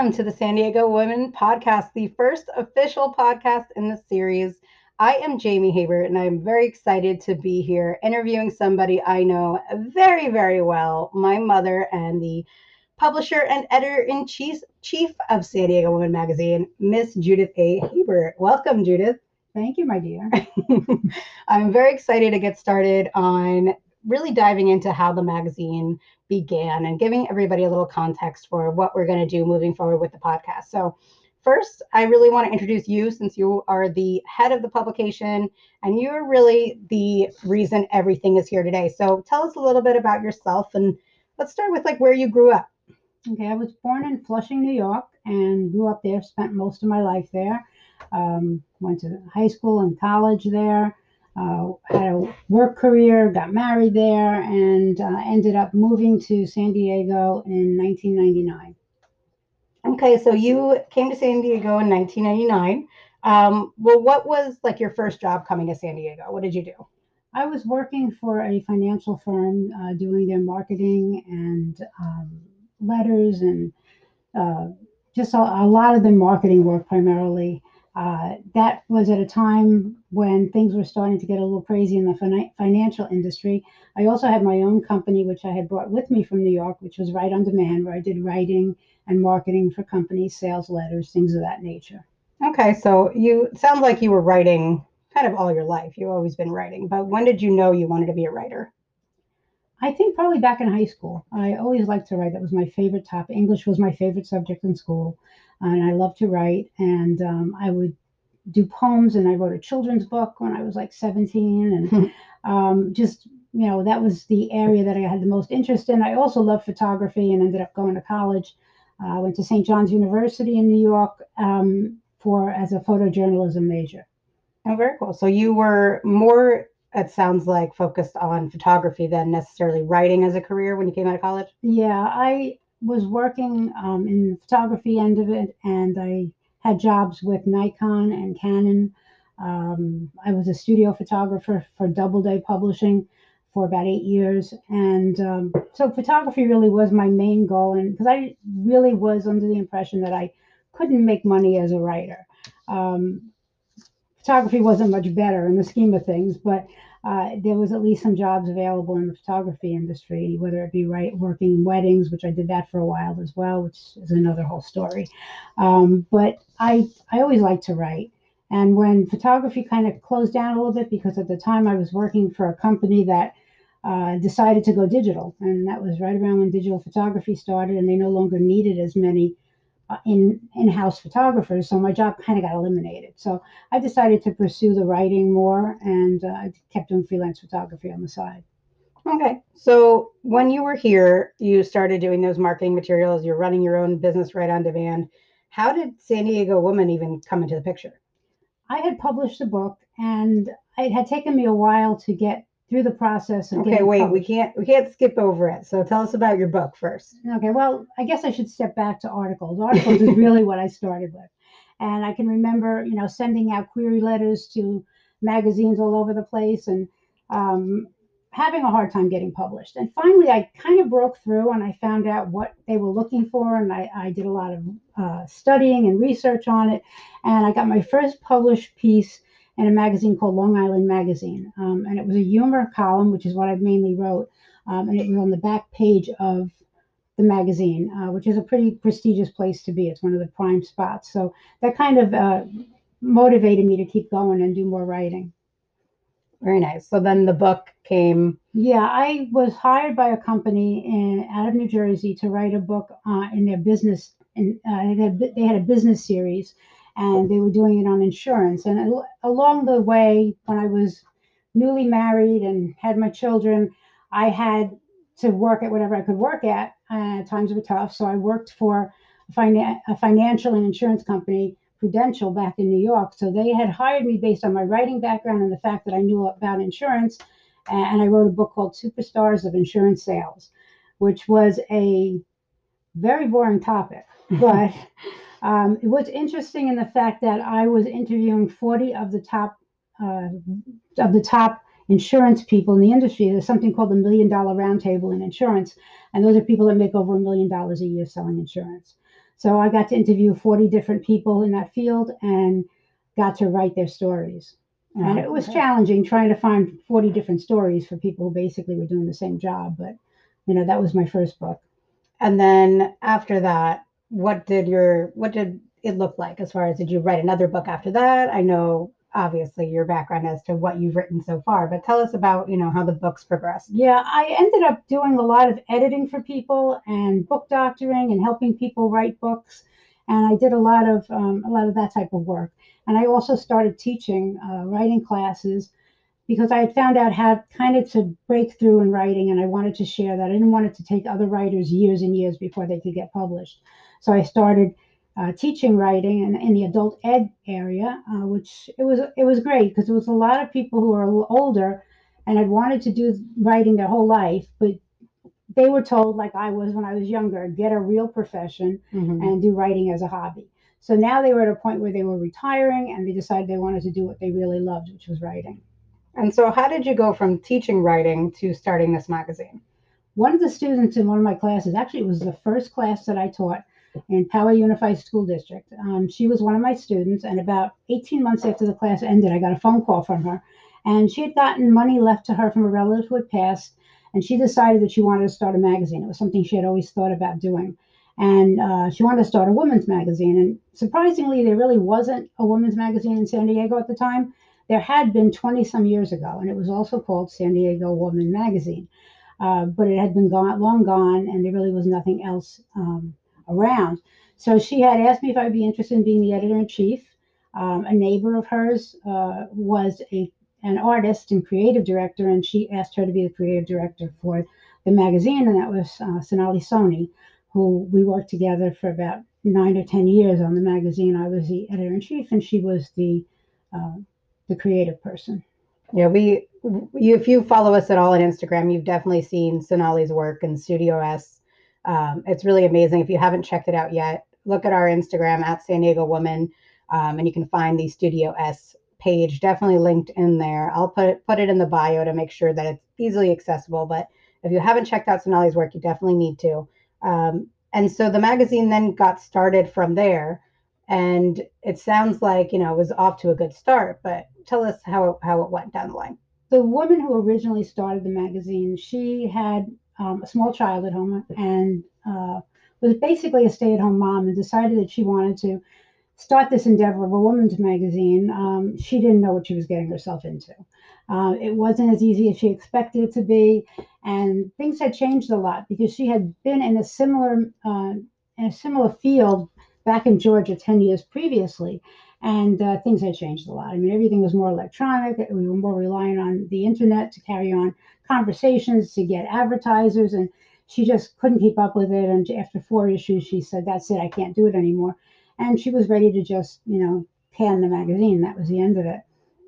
Welcome to the San Diego Women Podcast, the first official podcast in the series. I am Jamie Haber, and I'm very excited to be here interviewing somebody I know very, very well my mother and the publisher and editor in chief, of San Diego Women Magazine, Miss Judith A. Haber. Welcome, Judith. Thank you, my dear. I'm very excited to get started on really diving into how the magazine began and giving everybody a little context for what we're going to do moving forward with the podcast. So, first, I really want to introduce you since you are the head of the publication and you're really the reason everything is here today. So, tell us a little bit about yourself and let's start with like where you grew up. Okay, I was born in Flushing, New York, and grew up there. Spent most of my life there. Um, went to high school and college there uh, had a work career, got married there, and uh, ended up moving to San Diego in 1999. Okay, so you came to San Diego in 1999. Um, well, what was like your first job coming to San Diego? What did you do? I was working for a financial firm uh, doing their marketing and um, letters and uh, just a, a, lot of the marketing work primarily. Uh, that was at a time when things were starting to get a little crazy in the fin- financial industry. I also had my own company, which I had brought with me from New York, which was Write on Demand, where I did writing and marketing for companies, sales letters, things of that nature. Okay, so you sounds like you were writing kind of all your life. You've always been writing, but when did you know you wanted to be a writer? I think probably back in high school. I always liked to write. That was my favorite topic. English was my favorite subject in school and I loved to write. And um, I would do poems, and I wrote a children's book when I was like 17, and hmm. um, just you know that was the area that I had the most interest in. I also loved photography, and ended up going to college. I uh, went to St. John's University in New York um, for as a photojournalism major. Oh, very cool. So you were more it sounds like focused on photography than necessarily writing as a career when you came out of college yeah i was working um, in the photography end of it, and I had jobs with Nikon and Canon. Um, I was a studio photographer for Doubleday Publishing for about eight years, and um, so photography really was my main goal. And because I really was under the impression that I couldn't make money as a writer, um, photography wasn't much better in the scheme of things, but uh, there was at least some jobs available in the photography industry, whether it be right working weddings, which I did that for a while as well, which is another whole story. Um, but I I always liked to write, and when photography kind of closed down a little bit, because at the time I was working for a company that uh, decided to go digital, and that was right around when digital photography started, and they no longer needed as many in in-house photographers so my job kind of got eliminated. So i decided to pursue the writing more and uh, i kept doing freelance photography on the side. Okay so when you were here you started doing those marketing materials you're running your own business Write on Demand. How did san diego woman even come into the picture? I had published a book and it had taken me a while to get through the process. okay, wait, published. we can't we can't skip over it. So tell us about your book first. Okay, well, I guess I should step back to articles. Articles is really what I started with, and I can remember, you know, sending out query letters to magazines all over the place and um, having a hard time getting published. And finally, I kind of broke through and I found out what they were looking for, and I, I did a lot of uh, studying and research on it, and I got my first published piece in a magazine called Long Island Magazine. Um, and it was a humor column, which is what I mainly wrote. Um, and it was on the back page of the magazine, uh, which is a pretty prestigious place to be. It's one of the prime spots. So that kind of uh, motivated me to keep going and do more writing. Very nice. So then the book came. Yeah, I was hired by a company in out of New Jersey to write a book uh, in their business. And uh, they, had, they had a business series, and they were doing it on insurance. And along the way, when I was newly married and had my children, I had to work at whatever I could work at. Uh, times were tough, so I worked for a, fina- a financial and insurance company, Prudential, back in New York. So they had hired me based on my writing background and the fact that I knew about insurance. And I wrote a book called Superstars of Insurance Sales, which was a very boring topic, but um, it was interesting in the fact that I was interviewing 40 of the top uh, of the top insurance people in the industry. There's something called the Million Dollar Roundtable in insurance, and those are people that make over a million dollars a year selling insurance. So I got to interview 40 different people in that field and got to write their stories. And it was challenging trying to find 40 different stories for people who basically were doing the same job. But, you know, that was my first book. And then after that, what did your what did it look like as far as did you write another book after that? I know obviously your background as to what you've written so far, but tell us about, you know, how the books progressed. Yeah, I ended up doing a lot of editing for people and book doctoring and helping people write books. And I did a lot of um, a lot of that type of work. And I also started teaching uh, writing classes because I had found out how kind of to break through in writing, and I wanted to share that. I didn't want it to take other writers years and years before they could get published. So I started uh, teaching writing in, in the adult ed area, uh, which it was it was great because it was a lot of people who were a little older and had wanted to do writing their whole life, but they were told, like I was when I was younger, get a real profession Mhm. and do writing as a hobby. So now they were at a point where they were retiring and they decided they wanted to do what they really loved, which was writing. And so how did you go from teaching writing to starting this magazine? One of the students in one of my classes, actually, it was the first class that I taught in Poway Unified School District. Um, she was one of my students, and about 18 months after the class ended, I got a phone call from her. And she had gotten money left to her from a relative who had passed, and she decided that she wanted to start a magazine. It was something she had always thought about doing. And uh, she wanted to start a women's magazine. And surprisingly, there really wasn't a women's magazine in San Diego at the time. There had been 20 some years ago, and it was also called San Diego Woman Magazine. Uh, but it had been gone, long gone, and there really was nothing else um, around. So she had asked me if I'd be interested in being the editor in chief. Um, a neighbor of hers uh, was a an artist and creative director, and she asked her to be the creative director for the magazine, and that was uh, Sonali Sony, who we worked together for about nine or ten years on the magazine. I was the editor in chief, and she was the uh, the creative person. Yeah, we if you follow us at all on Instagram, you've definitely seen Sonali's work in Studio S. Um, it's really amazing. If you haven't checked it out yet, look at our Instagram at San Diego Woman, um, and you can find the Studio S page. Definitely linked in there. I'll put it put it in the bio to make sure that it's easily accessible. But if you haven't checked out Sonali's work, you definitely need to. Um, and so the magazine then got started from there, and it sounds like you know it was off to a good start. But tell us how how it went down the line. The woman who originally started the magazine, she had um, a small child at home and uh, was basically a stay-at-home mom and decided that she wanted to start this endeavor of a woman's magazine. Um, she didn't know what she was getting herself into. Uh, it wasn't as easy as she expected it to be, and things had changed a lot because she had been in a similar uh, in a similar field back in Georgia ten years previously, and uh, things had changed a lot. I mean, everything was more electronic. We were more reliant on the internet to carry on conversations, to get advertisers, and she just couldn't keep up with it. And after four issues, she said, "That's it. I can't do it anymore." And she was ready to just, you know, pan the magazine. That was the end of it.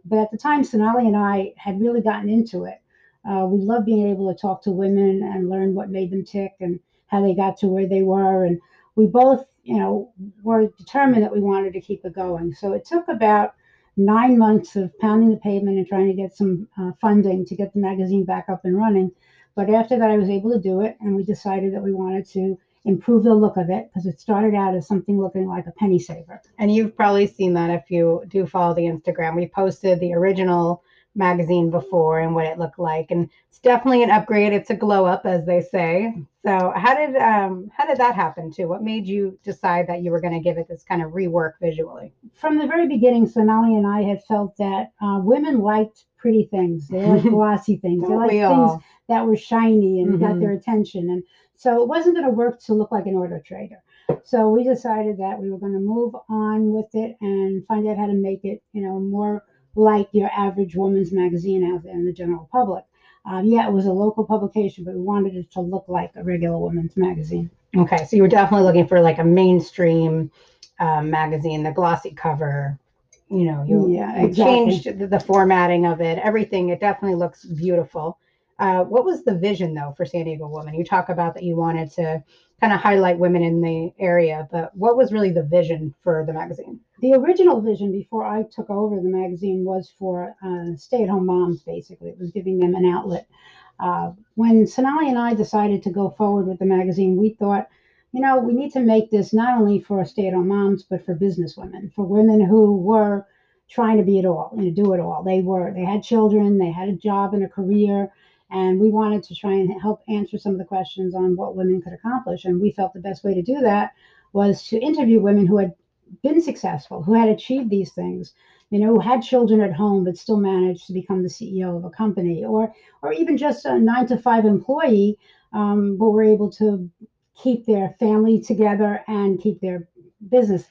But at the time, Sonali and I had really gotten into it. Uh, we loved being able to talk to women and learn what made them tick and how they got to where they were. And we both, you know, were determined that we wanted to keep it going. So it took about nine months of pounding the pavement and trying to get some uh, funding to get the magazine back up and running. But after that, I was able to do it, and we decided that we wanted to improve the look of it because it started out as something looking like a penny saver. And you've probably seen that if you do follow the Instagram. We posted the original magazine before and what it looked like, and it's definitely an upgrade. It's a glow up, as they say. So, how did um, how did that happen too? What made you decide that you were going to give it this kind of rework visually? From the very beginning, Sonali and I had felt that uh, women liked pretty things. They liked glossy things. They liked things all? that were shiny and got Mhm. their attention. And so it wasn't going to work to look like an Auto Trader. So we decided that we were going to move on with it and find out how to make it, you know, more like your average woman's magazine out there in the general public. Um, yeah, it was a local publication, but we wanted it to look like a regular woman's magazine. Okay, so you were definitely looking for like a mainstream um, magazine, the glossy cover. You know, you, Yeah, you exactly. changed the, the formatting of it, everything. It definitely looks beautiful. Uh, what was the vision though for San Diego Woman? You talk about that you wanted to kind of highlight women in the area, but what was really the vision for the magazine? The original vision before I took over the magazine was for uh, stay at home moms, basically. It was giving them an outlet. Uh, when Sonali and I decided to go forward with the magazine, we thought you know, we need to make this not only for stay-at-home moms, but for business women, for women who were trying to be it all you know, do it all. They were they had children, they had a job and a career, and we wanted to try and help answer some of the questions on what women could accomplish. And we felt the best way to do that was to interview women who had been successful, who had achieved these things, you know, who had children at home but still managed to become the CEO of a company, or or even just a nine to five employee, um, but were able to keep their family together and keep their business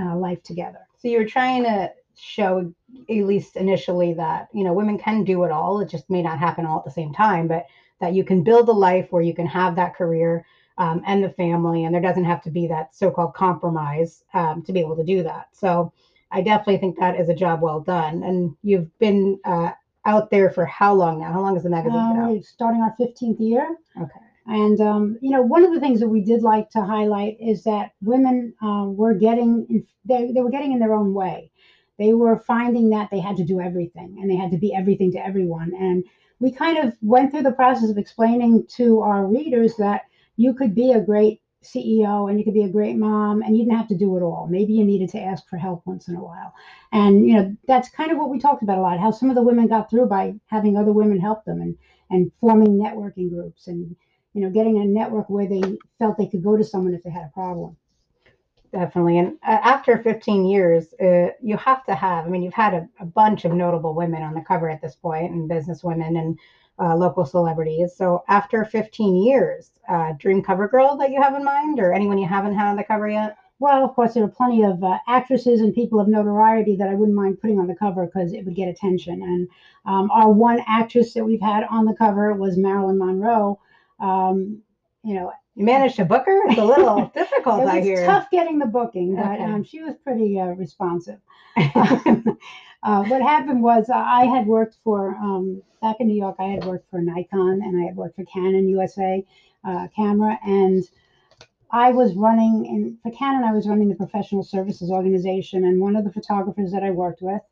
uh, life together. So you're trying to show, at least initially, that you know women can do it all. It just may not happen all at the same time, but that you can build a life where you can have that career um, and the family, and there doesn't have to be that so-called compromise um, to be able to do that. So I definitely think that is a job well done. And you've been uh, out there for how long now? How long is the magazine been out? starting our 15th year. Okay. And um, you know, one of the things that we did like to highlight is that women uh, were getting in, they, they were getting in their own way. They were finding that they had to do everything and they had to be everything to everyone. And we kind of went through the process of explaining to our readers that you could be a great CEO and you could be a great mom and you didn't have to do it all. Maybe you needed to ask for help once in a while. And you know, that's kind of what we talked about a lot, how some of the women got through by having other women help them and and forming networking groups and you know, getting a network where they felt they could go to someone if they had a problem. Definitely. And uh, after 15 years, uh, you have to have, I mean, you've had a, a, bunch of notable women on the cover at this point, and business women and uh, local celebrities. So after 15 years, uh, dream cover girl that you have in mind, or anyone you haven't had on the cover yet? Well, of course, there are plenty of uh, actresses and people of notoriety that I wouldn't mind putting on the cover because it would get attention. And um, our one actress that we've had on the cover was Marilyn Monroe. Um, you know, you managed to book her. It's a little difficult, it was I hear. tough getting the booking, but Okay. um, she was pretty uh, responsive. uh, what happened was uh, I had worked for um, back in New York. I had worked for Nikon and I had worked for Canon USA uh, camera, and I was running in for Canon. I was running the professional services organization, and one of the photographers that I worked with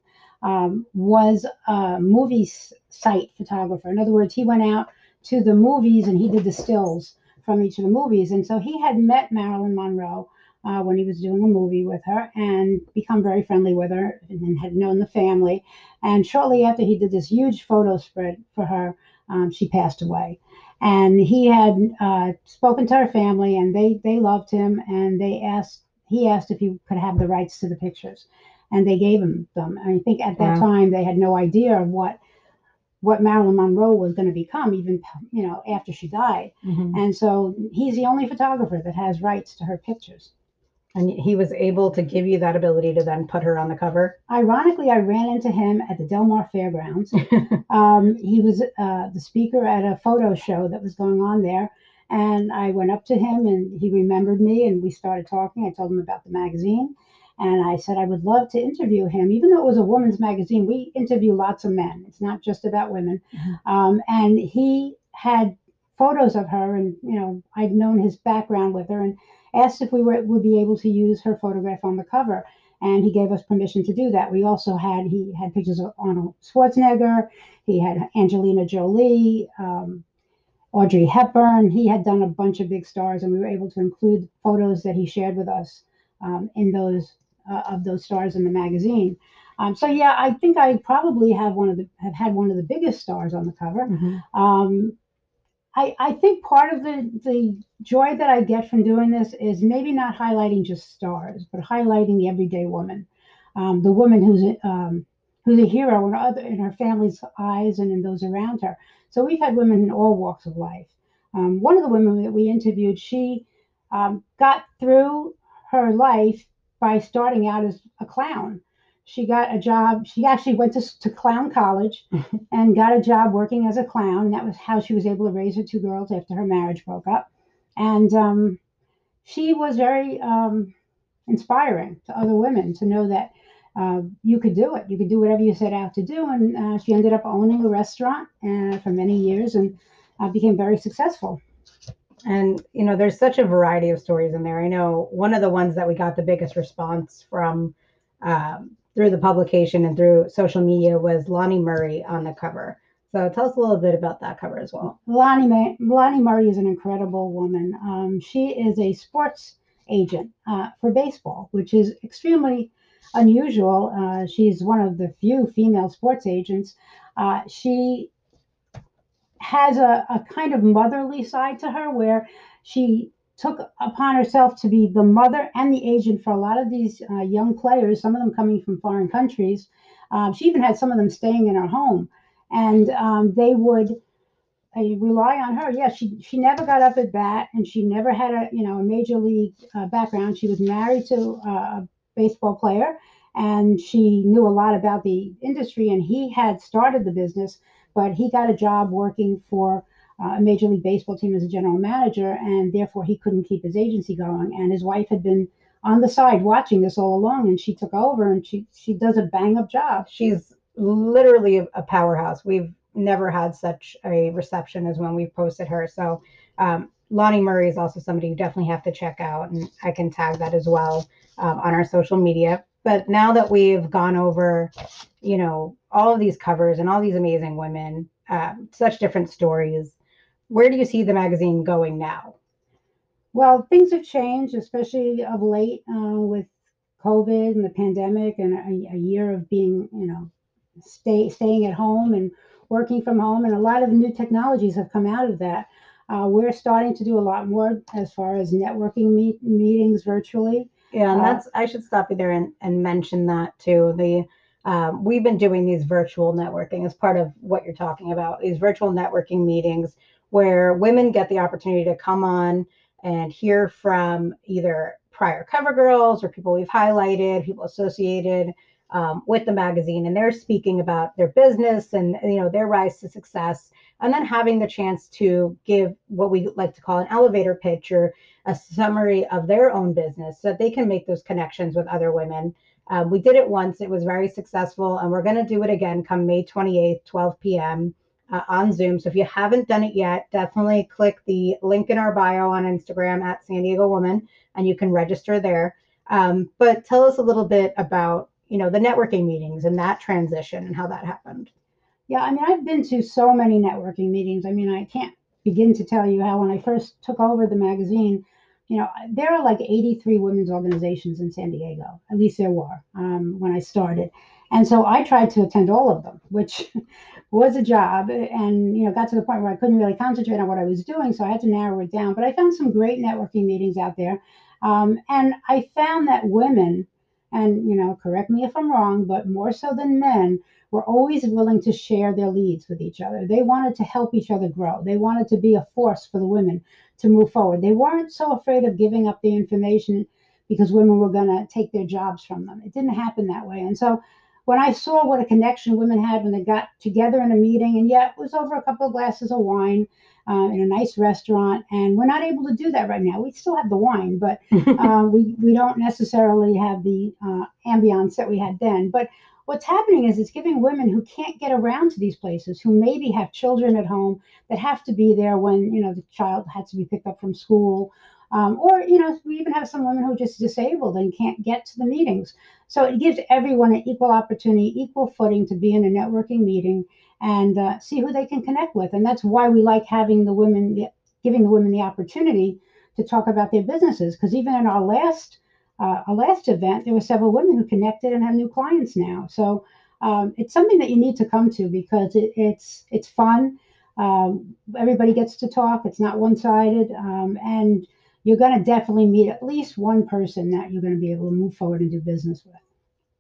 um, was a movie site photographer. In other words, he went out to the movies and he did the stills from each of the movies. And so he had met Marilyn Monroe uh, when he was doing a movie with her and become very friendly with her and had known the family. And shortly after he did this huge photo spread for her, um, she passed away. And he had uh, spoken to her family and they, they loved him and they asked, he asked if he could have the rights to the pictures. And they gave him them. I think at that Wow. time they had no idea of what what Marilyn Monroe was going to become, even you know after she died. Mhm. And so he's the only photographer that has rights to her pictures. And he was able to give you that ability to then put her on the cover. Ironically, I ran into him at the Del Mar Fairgrounds. um, he was uh, the speaker at a photo show that was going on there. And I went up to him and he remembered me and we started talking. I told him about the magazine. And I said I would love to interview him, even though it was a woman's magazine. We interview lots of men. It's not just about women. Mhm. Um, and he had photos of her, and you know I'd known his background with her, and asked if we were, would be able to use her photograph on the cover. And he gave us permission to do that. We also had he had pictures of Arnold Schwarzenegger. He had Angelina Jolie. Um, Audrey Hepburn. He had done a bunch of big stars, and we were able to include photos that he shared with us um, in those uh, of those stars in the magazine. Um, so yeah, I think I probably have one of the have had one of the biggest stars on the cover. Mhm. Um, I, I think part of the, the joy that I get from doing this is maybe not highlighting just stars, but highlighting the everyday woman, um, the woman who's a, um, who's a hero in other in her family's eyes and in those around her. So we've had women in all walks of life. Um, one of the women that we interviewed, she um, got through her life by starting out as a clown. She got a job. She actually went to, to clown college and got a job working as a clown. And that was how she was able to raise her two girls after her marriage broke up. And um, she was very um, inspiring to other women to know that uh, you could do it. You could do whatever you set out to do. And uh, she ended up owning a restaurant uh, for many years and uh, became very successful. And you know, there's such a variety of stories in there. I know one of the ones that we got the biggest response from um, through the publication and through social media was Lonnie Murray on the cover. So tell us a little bit about that cover as well. Lonnie, Lonnie Murray is an incredible woman. Um, she is a sports agent uh, for baseball, which is extremely unusual. Uh, she's one of the few female sports agents. Uh, she has a, a kind of motherly side to her where she took upon herself to be the mother and the agent for a lot of these uh, young players, some of them coming from foreign countries. Um, she even had some of them staying in her home, and um, they would uh, rely on her. Yeah, she she never got up at bat, and she never had a you know a major league uh, background. She was married to uh, a baseball player, and she knew a lot about the industry. And he had started the business, but he got a job working for uh, a major league baseball team as a general manager, and therefore he couldn't keep his agency going. And his wife had been on the side watching this all along, and she took over, and she she does a bang up job. She's literally a powerhouse. We've never had such a reception as when we've posted her. So um, Lonnie Murray is also somebody you definitely have to check out, and I can tag that as well um, on our social media. But now that we've gone over, you know, all of these covers and all these amazing women, um, such different stories, where do you see the magazine going now? Well, things have changed, especially of late uh, with COVID and the pandemic and a, a, year of being, you know, stay staying at home and working from home, and a lot of new technologies have come out of that. Uh, we're starting to do a lot more as far as networking meet, meetings virtually. Yeah, and uh, that's I should stop you there and, and mention that too. The um, we've been doing these virtual networking as part of what you're talking about. These virtual networking meetings where women get the opportunity to come on and hear from either prior cover girls or people we've highlighted, people associated um, with the magazine, and they're speaking about their business and you know their rise to success, and then having the chance to give what we like to call an elevator pitch or a summary of their own business, so that they can make those connections with other women. Um, we did it once; it was very successful, and we're going to do it again come May 28th, 12 p.m uh, on Zoom. So if you haven't done it yet, definitely click the link in our bio on Instagram at San Diego Woman, and you can register there. Um, but tell us a little bit about you know the networking meetings and that transition and how that happened. Yeah, I mean, I've been to so many networking meetings. I mean, I can't begin to tell you how when I first took over the magazine, you know, there are like 83 women's organizations in San Diego. At least there were um, when I started. And so I tried to attend all of them, which was a job and you know got to the point where I couldn't really concentrate on what I was doing, so I had to narrow it down. But I found some great networking meetings out there, um, and I found that women, and you know, correct me if I'm wrong, but more so than men, were always willing to share their leads with each other. They wanted to help each other grow. They wanted to be a force for the women to move forward. They weren't so afraid of giving up the information because women were going to take their jobs from them. It didn't happen that way, and so when I saw what a connection women had when they got together in a meeting, and yet it was over a couple of glasses of wine uh, in a nice restaurant, and we're not able to do that right now. We still have the wine, but uh, we we don't necessarily have the uh, ambiance that we had then. But what's happening is it's giving women who can't get around to these places, who maybe have children at home that have to be there when you know the child had to be picked up from school um, or, you know, we even have some women who are just disabled and can't get to the meetings. So it gives everyone an equal opportunity, equal footing to be in a networking meeting and uh, see who they can connect with. And that's why we like having the women, giving the women the opportunity to talk about their businesses. Because even in our last, uh, our last event, there were several women who connected and have new clients now. So um, it's something that you need to come to because it, it's it's fun. Um, everybody gets to talk. It's not one sided, um, and you're going to definitely meet at least one person that you're going to be able to move forward and do business with.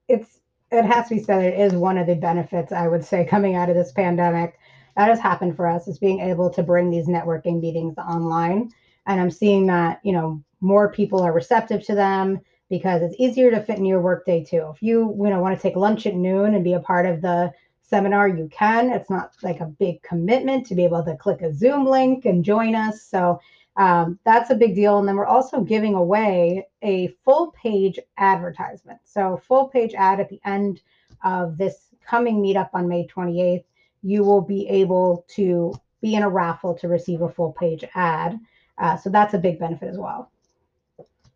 It's it has to be said it is one of the benefits I would say coming out of this pandemic that has happened for us is being able to bring these networking meetings online and I'm seeing that you know more people are receptive to them because it's easier to fit in your workday too. If you you know want to take lunch at noon and be a part of the seminar, you can. It's not like a big commitment to be able to click a Zoom link and join us. So um, that's a big deal. And then we're also giving away a full page advertisement. So, full page ad at the end of this coming meetup on May 28th, you will be able to be in a raffle to receive a full page ad. Uh, so, that's a big benefit as well.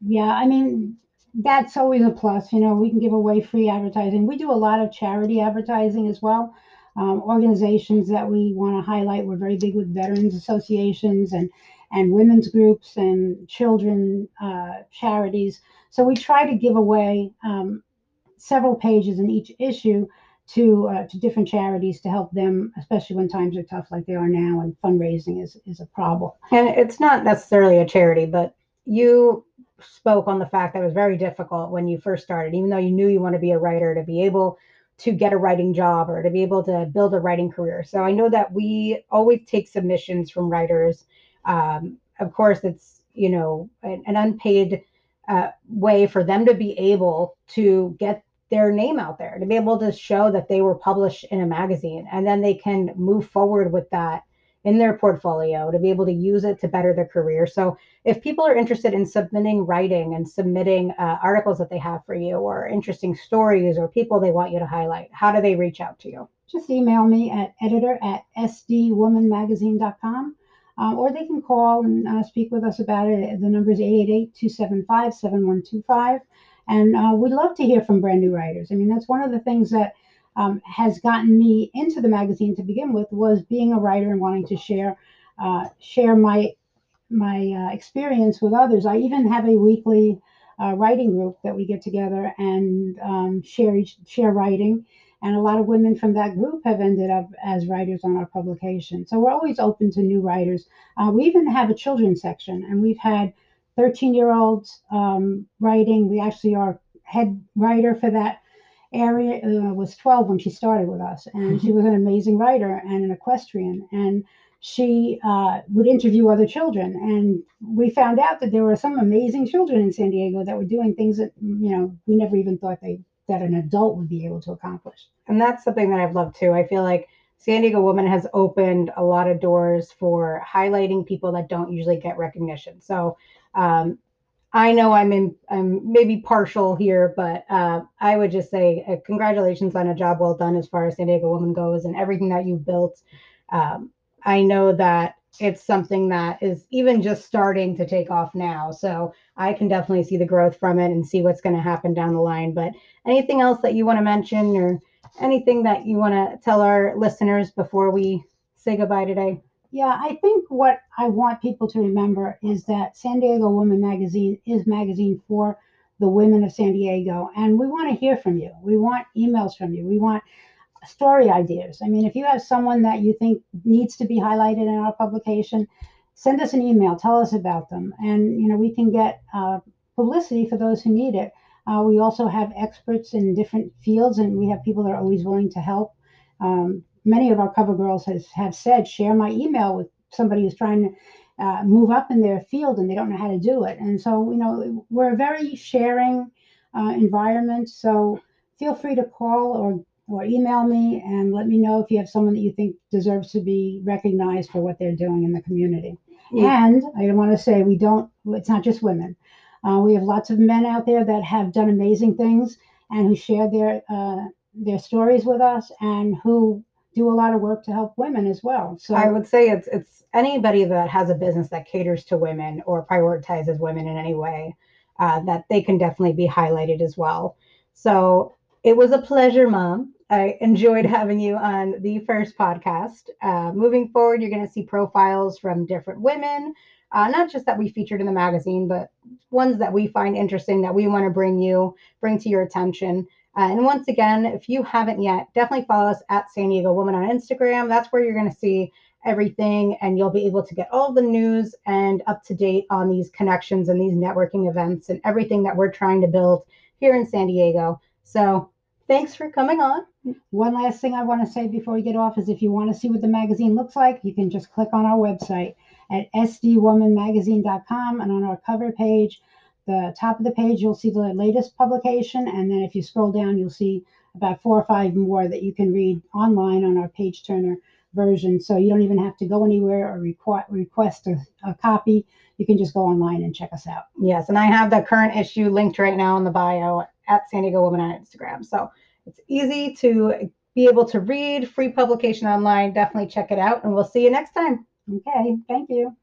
Yeah, I mean, that's always a plus. You know, we can give away free advertising. We do a lot of charity advertising as well. um, organizations that we want to highlight. We're very big with veterans associations and and women's groups and children uh, charities. So we try to give away um, several pages in each issue to uh, to different charities to help them, especially when times are tough like they are now, and fundraising is is a problem. And it's not necessarily a charity, but you spoke on the fact that it was very difficult when you first started, even though you knew you want to be a writer, to be able to get a writing job or to be able to build a writing career. So I know that we always take submissions from writers. Um, of course, it's you know an, an unpaid uh, way for them to be able to get their name out there, to be able to show that they were published in a magazine, and then they can move forward with that in their portfolio to be able to use it to better their career. So, if people are interested in submitting writing and submitting uh, articles that they have for you, or interesting stories, or people they want you to highlight, how do they reach out to you? Just email me at editor at sdwomanmagazine.com. Um, or they can call and uh, speak with us about it. The number is 888 275 7125. And uh, we'd love to hear from brand new writers. I mean, that's one of the things that um, has gotten me into the magazine to begin with was being a writer and wanting to share uh, share my my uh, experience with others. I even have a weekly uh, writing group that we get together and um, share each, share writing. And a lot of women from that group have ended up as writers on our publication. So we're always open to new writers. Uh, we even have a children's section, and we've had 13 year olds um, writing. We actually, our head writer for that area uh, was 12 when she started with us, and she was an amazing writer and an equestrian. And she uh, would interview other children, and we found out that there were some amazing children in San Diego that were doing things that you know we never even thought they that an adult would be able to accomplish. And that's something that I've loved too. I feel like San Diego Woman has opened a lot of doors for highlighting people that don't usually get recognition. So um, I know I'm in, I'm maybe partial here, but uh, I would just say uh, congratulations on a job well done as far as San Diego Woman goes and everything that you've built. Um, I know that it's something that is even just starting to take off now. So I can definitely see the growth from it and see what's going to happen down the line. But anything else that you want to mention or anything that you want to tell our listeners before we say goodbye today? Yeah, I think what I want people to remember is that San Diego Woman Magazine is magazine for the women of San Diego, and we want to hear from you. We want emails from you. We want story ideas. I mean, if you have someone that you think needs to be highlighted in our publication, send us an email. Tell us about them, and you know we can get uh, publicity for those who need it. Uh, we also have experts in different fields, and we have people that are always willing to help. Um, many of our cover girls has, have said, share my email with somebody who's trying to uh, move up in their field and they don't know how to do it. And so, you know, we're a very sharing uh, environment. So feel free to call or or email me and let me know if you have someone that you think deserves to be recognized for what they're doing in the community. Yeah. And I want to say we don't, it's not just women. Uh, we have lots of men out there that have done amazing things and who share their uh, their stories with us and who do a lot of work to help women as well. So I would say it's it's anybody that has a business that caters to women or prioritizes women in any way uh, that they can definitely be highlighted as well. So it was a pleasure, Mom. I enjoyed having you on the first podcast. Uh, moving forward, you're going to see profiles from different women, uh, not just that we featured in the magazine, but ones that we find interesting that we want to bring you, bring to your attention. Uh, and once again, if you haven't yet, definitely follow us at San Diego Woman on Instagram. That's where you're going to see everything and you'll be able to get all the news and up to date on these connections and these networking events and everything that we're trying to build here in San Diego. So thanks for coming on. One last thing I want to say before we get off is if you want to see what the magazine looks like, you can just click on our website at sdwomanmagazine.com and on our cover page the top of the page, you'll see the latest publication. And then if you scroll down, you'll see about four or five more that you can read online on our page turner version. So you don't even have to go anywhere or requ- request a, a, copy. You can just go online and check us out. Yes. And I have the current issue linked right now in the bio at San Diego Woman on Instagram. So it's easy to be able to read, free publication online. Definitely check it out. And we'll see you next time. Okay. Thank you.